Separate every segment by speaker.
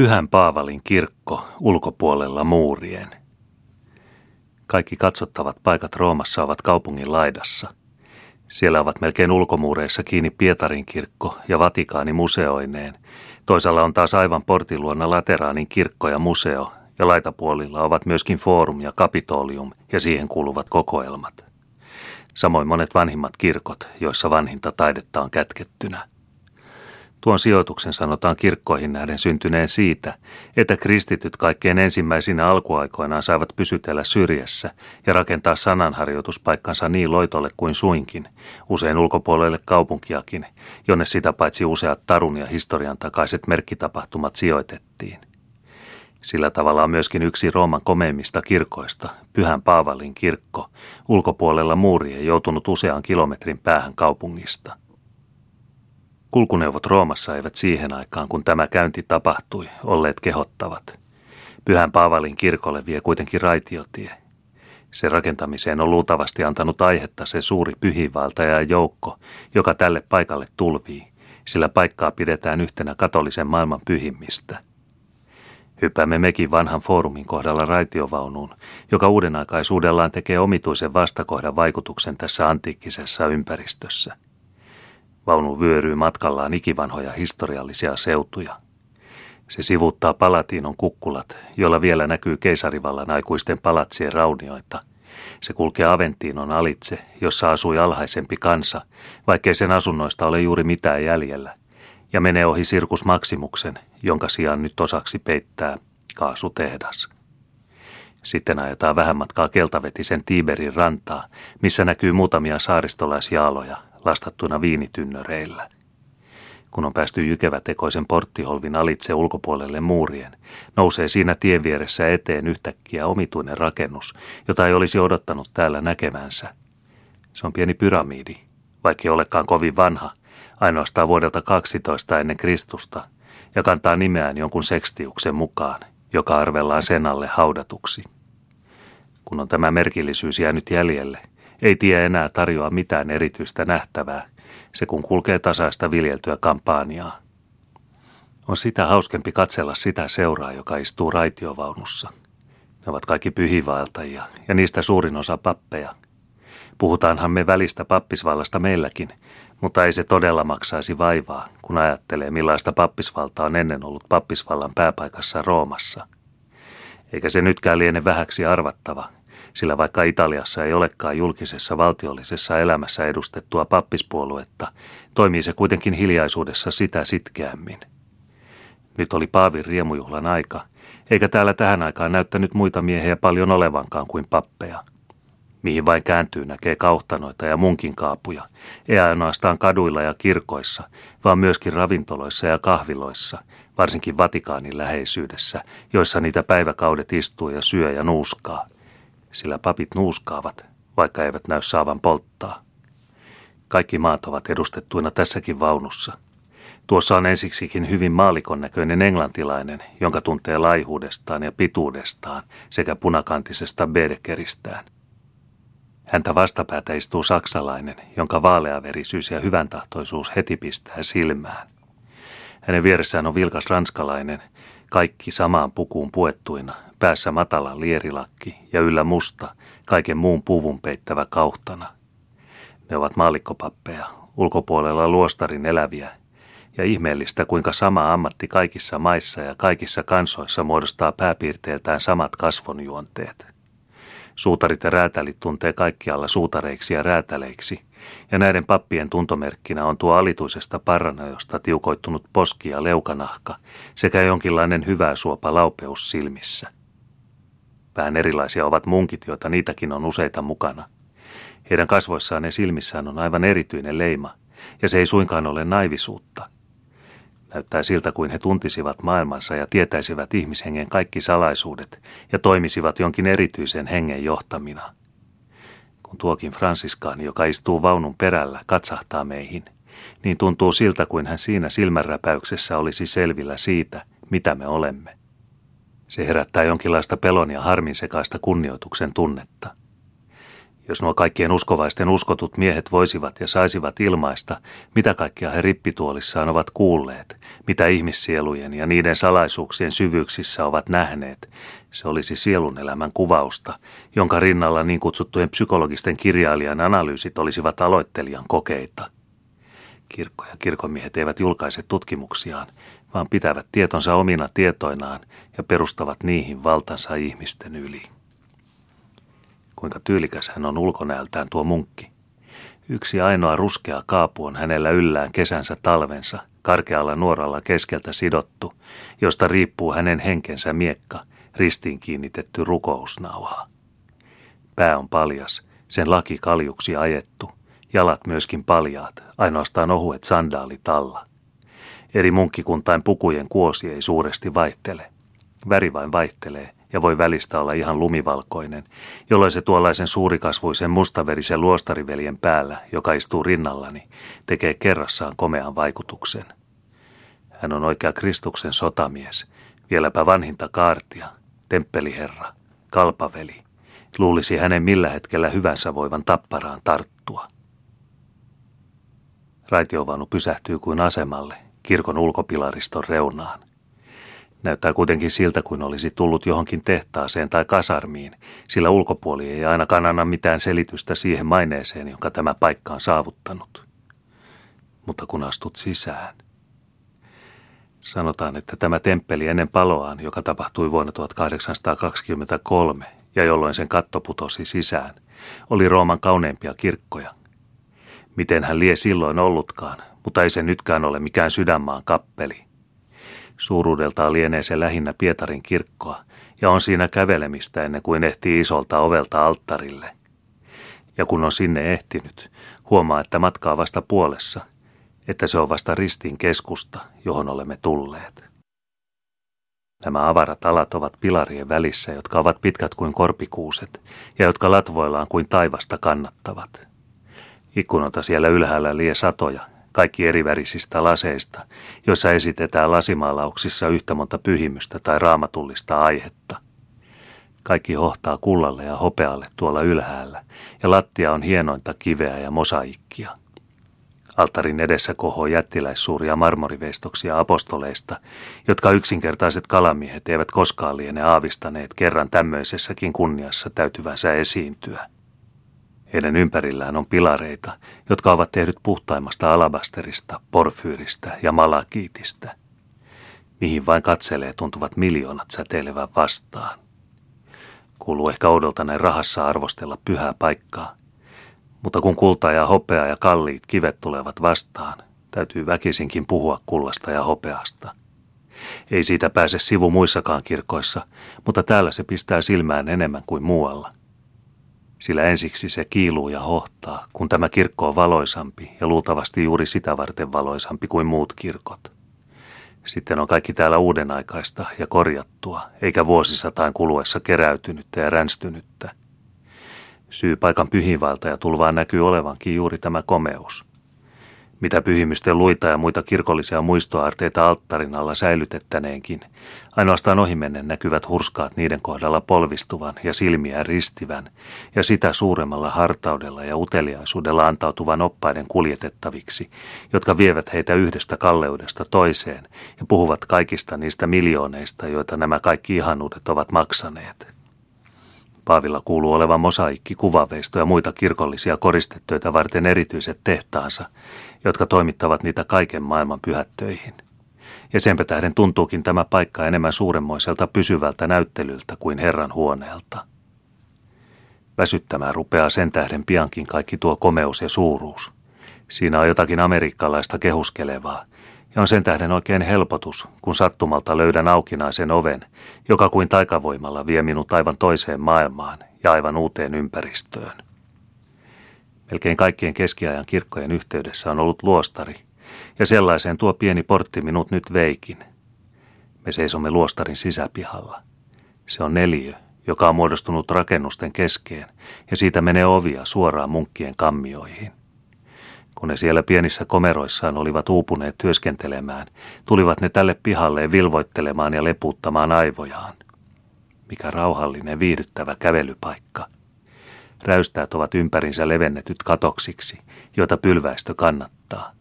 Speaker 1: Pyhän Paavalin kirkko ulkopuolella muurien. Kaikki katsottavat paikat Roomassa ovat kaupungin laidassa. Siellä ovat melkein ulkomuureissa kiinni Pietarin kirkko ja Vatikaani museoineen. Toisella on taas aivan portin luona Lateraanin kirkko ja museo, ja laitapuolilla ovat myöskin Forum ja Kapitolium ja siihen kuuluvat kokoelmat. Samoin monet vanhimmat kirkot, joissa vanhinta taidetta on kätkettynä. Tuon sijoituksen sanotaan kirkkoihin nähden syntyneen siitä, että kristityt kaikkein ensimmäisinä alkuaikoinaan saivat pysytellä syrjässä ja rakentaa sananharjoituspaikkansa niin loitolle kuin suinkin, usein ulkopuolelle kaupunkiakin, jonne sitä paitsi useat tarun ja historian takaiset merkkitapahtumat sijoitettiin. Sillä tavalla on myöskin yksi Rooman komeimmista kirkoista, Pyhän Paavalin kirkko, ulkopuolella muuria joutunut usean kilometrin päähän kaupungista – Kulkuneuvot Roomassa eivät siihen aikaan, kun tämä käynti tapahtui, olleet kehottavat. Pyhän Paavalin kirkolle vie kuitenkin raitiotie. Se rakentamiseen on luultavasti antanut aihetta se suuri pyhiinvaltaja joukko, joka tälle paikalle tulvii, sillä paikkaa pidetään yhtenä katolisen maailman pyhimmistä. Hyppäämme mekin vanhan foorumin kohdalla raitiovaunuun, joka uudenaikaisuudellaan tekee omituisen vastakohdan vaikutuksen tässä antiikkisessa ympäristössä – Vaunu vyöryy matkallaan ikivanhoja historiallisia seutuja. Se sivuttaa Palatiinon kukkulat, joilla vielä näkyy keisarivallan aikuisten palatsien raunioita. Se kulkee Aventiinon alitse, jossa asui alhaisempi kansa, vaikkei sen asunnoista ole juuri mitään jäljellä, ja menee ohi Sirkus Maksimuksen, jonka sijaan nyt osaksi peittää kaasutehdas. Sitten ajetaan vähän matkaa keltavetisen Tiiberin rantaa, missä näkyy muutamia saaristolaisjaaloja, lastattuina viinitynnöreillä. Kun on päästy jykevätekoisen porttiholvin alitse ulkopuolelle muurien, nousee siinä tien vieressä eteen yhtäkkiä omituinen rakennus, jota ei olisi odottanut täällä näkemänsä. Se on pieni pyramidi, vaikka ei olekaan kovin vanha, ainoastaan vuodelta 12 ennen Kristusta, ja kantaa nimeään jonkun sekstiuksen mukaan, joka arvellaan sen alle haudatuksi. Kun on tämä merkillisyys jäänyt jäljelle, ei tie enää tarjoa mitään erityistä nähtävää, se kun kulkee tasaista viljeltyä kampanjaa. On sitä hauskempi katsella sitä seuraa, joka istuu raitiovaunussa. Ne ovat kaikki pyhivaeltajia ja niistä suurin osa pappeja. Puhutaanhan me välistä pappisvallasta meilläkin, mutta ei se todella maksaisi vaivaa, kun ajattelee millaista pappisvalta on ennen ollut pappisvallan pääpaikassa Roomassa. Eikä se nytkään liene vähäksi arvattava, sillä vaikka Italiassa ei olekaan julkisessa valtiollisessa elämässä edustettua pappispuoluetta, toimii se kuitenkin hiljaisuudessa sitä sitkeämmin. Nyt oli Paavin riemujuhlan aika, eikä täällä tähän aikaan näyttänyt muita miehiä paljon olevankaan kuin pappeja. Mihin vain kääntyy näkee kauhtanoita ja munkin kaapuja, ei ainoastaan kaduilla ja kirkoissa, vaan myöskin ravintoloissa ja kahviloissa, varsinkin Vatikaanin läheisyydessä, joissa niitä päiväkaudet istuu ja syö ja nuuskaa – sillä papit nuuskaavat, vaikka eivät näy saavan polttaa. Kaikki maat ovat edustettuina tässäkin vaunussa. Tuossa on ensiksikin hyvin maalikon näköinen englantilainen, jonka tuntee laihuudestaan ja pituudestaan sekä punakantisesta berkeristään. Häntä vastapäätä istuu saksalainen, jonka vaaleaverisyys ja hyvän tahtoisuus heti pistää silmään. Hänen vieressään on vilkas ranskalainen, kaikki samaan pukuun puettuina, päässä matala lierilakki ja yllä musta, kaiken muun puvun peittävä kauhtana. Ne ovat maalikkopappeja, ulkopuolella luostarin eläviä, ja ihmeellistä kuinka sama ammatti kaikissa maissa ja kaikissa kansoissa muodostaa pääpiirteeltään samat kasvonjuonteet. Suutarit ja räätälit tuntee kaikkialla suutareiksi ja räätäleiksi, ja näiden pappien tuntomerkkinä on tuo alituisesta paranajosta tiukoittunut poski ja leukanahka sekä jonkinlainen hyvä suopa laupeus silmissä. Vähän erilaisia ovat munkit, joita niitäkin on useita mukana. Heidän kasvoissaan ja silmissään on aivan erityinen leima, ja se ei suinkaan ole naivisuutta. Näyttää siltä, kuin he tuntisivat maailmansa ja tietäisivät ihmishengen kaikki salaisuudet ja toimisivat jonkin erityisen hengen johtamina – kun tuokin Fransiskaani, joka istuu vaunun perällä, katsahtaa meihin, niin tuntuu siltä kuin hän siinä silmänräpäyksessä olisi selvillä siitä, mitä me olemme. Se herättää jonkinlaista pelon ja harmin sekaista kunnioituksen tunnetta. Jos nuo kaikkien uskovaisten uskotut miehet voisivat ja saisivat ilmaista, mitä kaikkia he rippituolissaan ovat kuulleet, mitä ihmissielujen ja niiden salaisuuksien syvyyksissä ovat nähneet, se olisi sielun elämän kuvausta, jonka rinnalla niin kutsuttujen psykologisten kirjailijan analyysit olisivat aloittelijan kokeita. Kirkko ja kirkomiehet eivät julkaise tutkimuksiaan, vaan pitävät tietonsa omina tietoinaan ja perustavat niihin valtansa ihmisten yli kuinka tyylikäs hän on ulkonäöltään tuo munkki. Yksi ainoa ruskea kaapu on hänellä yllään kesänsä talvensa, karkealla nuoralla keskeltä sidottu, josta riippuu hänen henkensä miekka, ristiin kiinnitetty rukousnauha. Pää on paljas, sen laki kaljuksi ajettu, jalat myöskin paljaat, ainoastaan ohuet sandaalit alla. Eri munkkikuntain pukujen kuosi ei suuresti vaihtele. Väri vain vaihtelee, ja voi välistä olla ihan lumivalkoinen, jolloin se tuollaisen suurikasvuisen mustaverisen luostariveljen päällä, joka istuu rinnallani, tekee kerrassaan komean vaikutuksen. Hän on oikea Kristuksen sotamies, vieläpä vanhinta kaartia, temppeliherra, kalpaveli. Luulisi hänen millä hetkellä hyvänsä voivan tapparaan tarttua. Raitiovaunu pysähtyy kuin asemalle, kirkon ulkopilariston reunaan. Näyttää kuitenkin siltä, kuin olisi tullut johonkin tehtaaseen tai kasarmiin, sillä ulkopuoli ei ainakaan anna mitään selitystä siihen maineeseen, jonka tämä paikka on saavuttanut. Mutta kun astut sisään. Sanotaan, että tämä temppeli ennen paloaan, joka tapahtui vuonna 1823 ja jolloin sen katto putosi sisään, oli Rooman kauneimpia kirkkoja. Miten hän lie silloin ollutkaan, mutta ei se nytkään ole mikään sydänmaan kappeli – Suuruudeltaan lienee se lähinnä Pietarin kirkkoa, ja on siinä kävelemistä ennen kuin ehtii isolta ovelta alttarille. Ja kun on sinne ehtinyt, huomaa, että matkaa vasta puolessa, että se on vasta ristin keskusta, johon olemme tulleet. Nämä avarat alat ovat pilarien välissä, jotka ovat pitkät kuin korpikuuset ja jotka latvoillaan kuin taivasta kannattavat. Ikkunota siellä ylhäällä lie satoja, kaikki erivärisistä laseista, joissa esitetään lasimaalauksissa yhtä monta pyhimystä tai raamatullista aihetta. Kaikki hohtaa kullalle ja hopealle tuolla ylhäällä, ja lattia on hienointa kiveä ja mosaikkia. Altarin edessä kohoo jättiläissuuria marmoriveistoksia apostoleista, jotka yksinkertaiset kalamiehet eivät koskaan liene aavistaneet kerran tämmöisessäkin kunniassa täytyvänsä esiintyä. Heidän ympärillään on pilareita, jotka ovat tehdyt puhtaimmasta alabasterista, porfyyristä ja malakiitistä. Mihin vain katselee, tuntuvat miljoonat säteilevän vastaan. Kuuluu ehkä oudolta näin rahassa arvostella pyhää paikkaa. Mutta kun kulta ja hopea ja kalliit kivet tulevat vastaan, täytyy väkisinkin puhua kullasta ja hopeasta. Ei siitä pääse sivu muissakaan kirkoissa, mutta täällä se pistää silmään enemmän kuin muualla sillä ensiksi se kiiluu ja hohtaa, kun tämä kirkko on valoisampi ja luultavasti juuri sitä varten valoisampi kuin muut kirkot. Sitten on kaikki täällä uudenaikaista ja korjattua, eikä vuosisataan kuluessa keräytynyttä ja ränstynyttä. Syy paikan pyhiinvalta ja tulvaan näkyy olevankin juuri tämä komeus – mitä pyhimysten luita ja muita kirkollisia muistoarteita alttarin alla säilytettäneenkin. Ainoastaan ohimennen näkyvät hurskaat niiden kohdalla polvistuvan ja silmiä ristivän, ja sitä suuremmalla hartaudella ja uteliaisuudella antautuvan oppaiden kuljetettaviksi, jotka vievät heitä yhdestä kalleudesta toiseen ja puhuvat kaikista niistä miljooneista, joita nämä kaikki ihanuudet ovat maksaneet. Paavilla kuuluu olevan mosaikki, kuvaveisto ja muita kirkollisia koristettöitä varten erityiset tehtaansa, jotka toimittavat niitä kaiken maailman pyhättöihin. Ja senpä tähden tuntuukin tämä paikka enemmän suuremmoiselta pysyvältä näyttelyltä kuin Herran huoneelta. Väsyttämään rupeaa sen tähden piankin kaikki tuo komeus ja suuruus. Siinä on jotakin amerikkalaista kehuskelevaa, ja on sen tähden oikein helpotus, kun sattumalta löydän aukinaisen oven, joka kuin taikavoimalla vie minut aivan toiseen maailmaan ja aivan uuteen ympäristöön. Melkein kaikkien keskiajan kirkkojen yhteydessä on ollut luostari, ja sellaiseen tuo pieni portti minut nyt veikin. Me seisomme luostarin sisäpihalla. Se on neliö, joka on muodostunut rakennusten keskeen, ja siitä menee ovia suoraan munkkien kammioihin. Kun ne siellä pienissä komeroissaan olivat uupuneet työskentelemään, tulivat ne tälle pihalle vilvoittelemaan ja leputtamaan aivojaan. Mikä rauhallinen, viihdyttävä kävelypaikka. Räystäät ovat ympärinsä levennetyt katoksiksi, joita pylväistö kannattaa.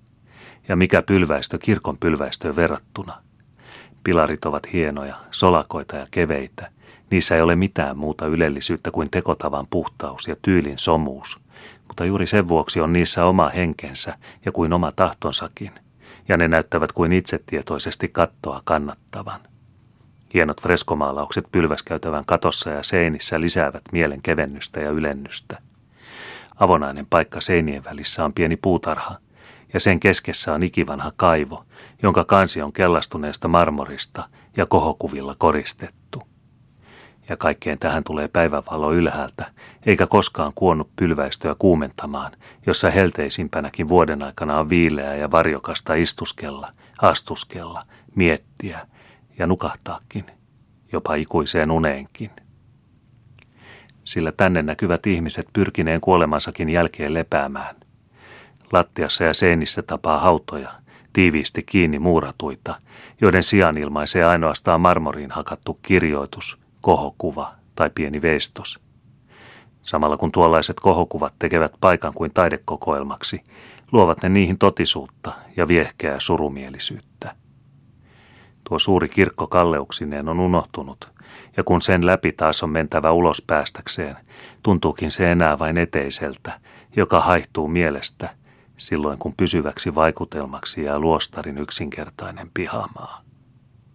Speaker 1: Ja mikä pylväistö kirkon pylväistöön verrattuna? Pilarit ovat hienoja, solakoita ja keveitä. Niissä ei ole mitään muuta ylellisyyttä kuin tekotavan puhtaus ja tyylin somuus, mutta juuri sen vuoksi on niissä oma henkensä ja kuin oma tahtonsakin, ja ne näyttävät kuin itsetietoisesti kattoa kannattavan. Hienot freskomaalaukset pylväskäytävän katossa ja seinissä lisäävät mielen kevennystä ja ylennystä. Avonainen paikka seinien välissä on pieni puutarha, ja sen keskessä on ikivanha kaivo, jonka kansi on kellastuneesta marmorista ja kohokuvilla koristettu. Ja kaikkeen tähän tulee päivävalo ylhäältä, eikä koskaan kuonnut pylväistöä kuumentamaan, jossa helteisimpänäkin vuoden aikana on viileää ja varjokasta istuskella, astuskella, miettiä – ja nukahtaakin, jopa ikuiseen uneenkin. Sillä tänne näkyvät ihmiset pyrkineen kuolemansakin jälkeen lepäämään. Lattiassa ja seinissä tapaa hautoja, tiiviisti kiinni muuratuita, joiden sijaan ilmaisee ainoastaan marmoriin hakattu kirjoitus, kohokuva tai pieni veistos. Samalla kun tuollaiset kohokuvat tekevät paikan kuin taidekokoelmaksi, luovat ne niihin totisuutta ja viehkeää surumielisyyttä. Tuo suuri kirkko kalleuksineen on unohtunut, ja kun sen läpi taas on mentävä ulos päästäkseen, tuntuukin se enää vain eteiseltä, joka haihtuu mielestä silloin kun pysyväksi vaikutelmaksi jää luostarin yksinkertainen pihamaa.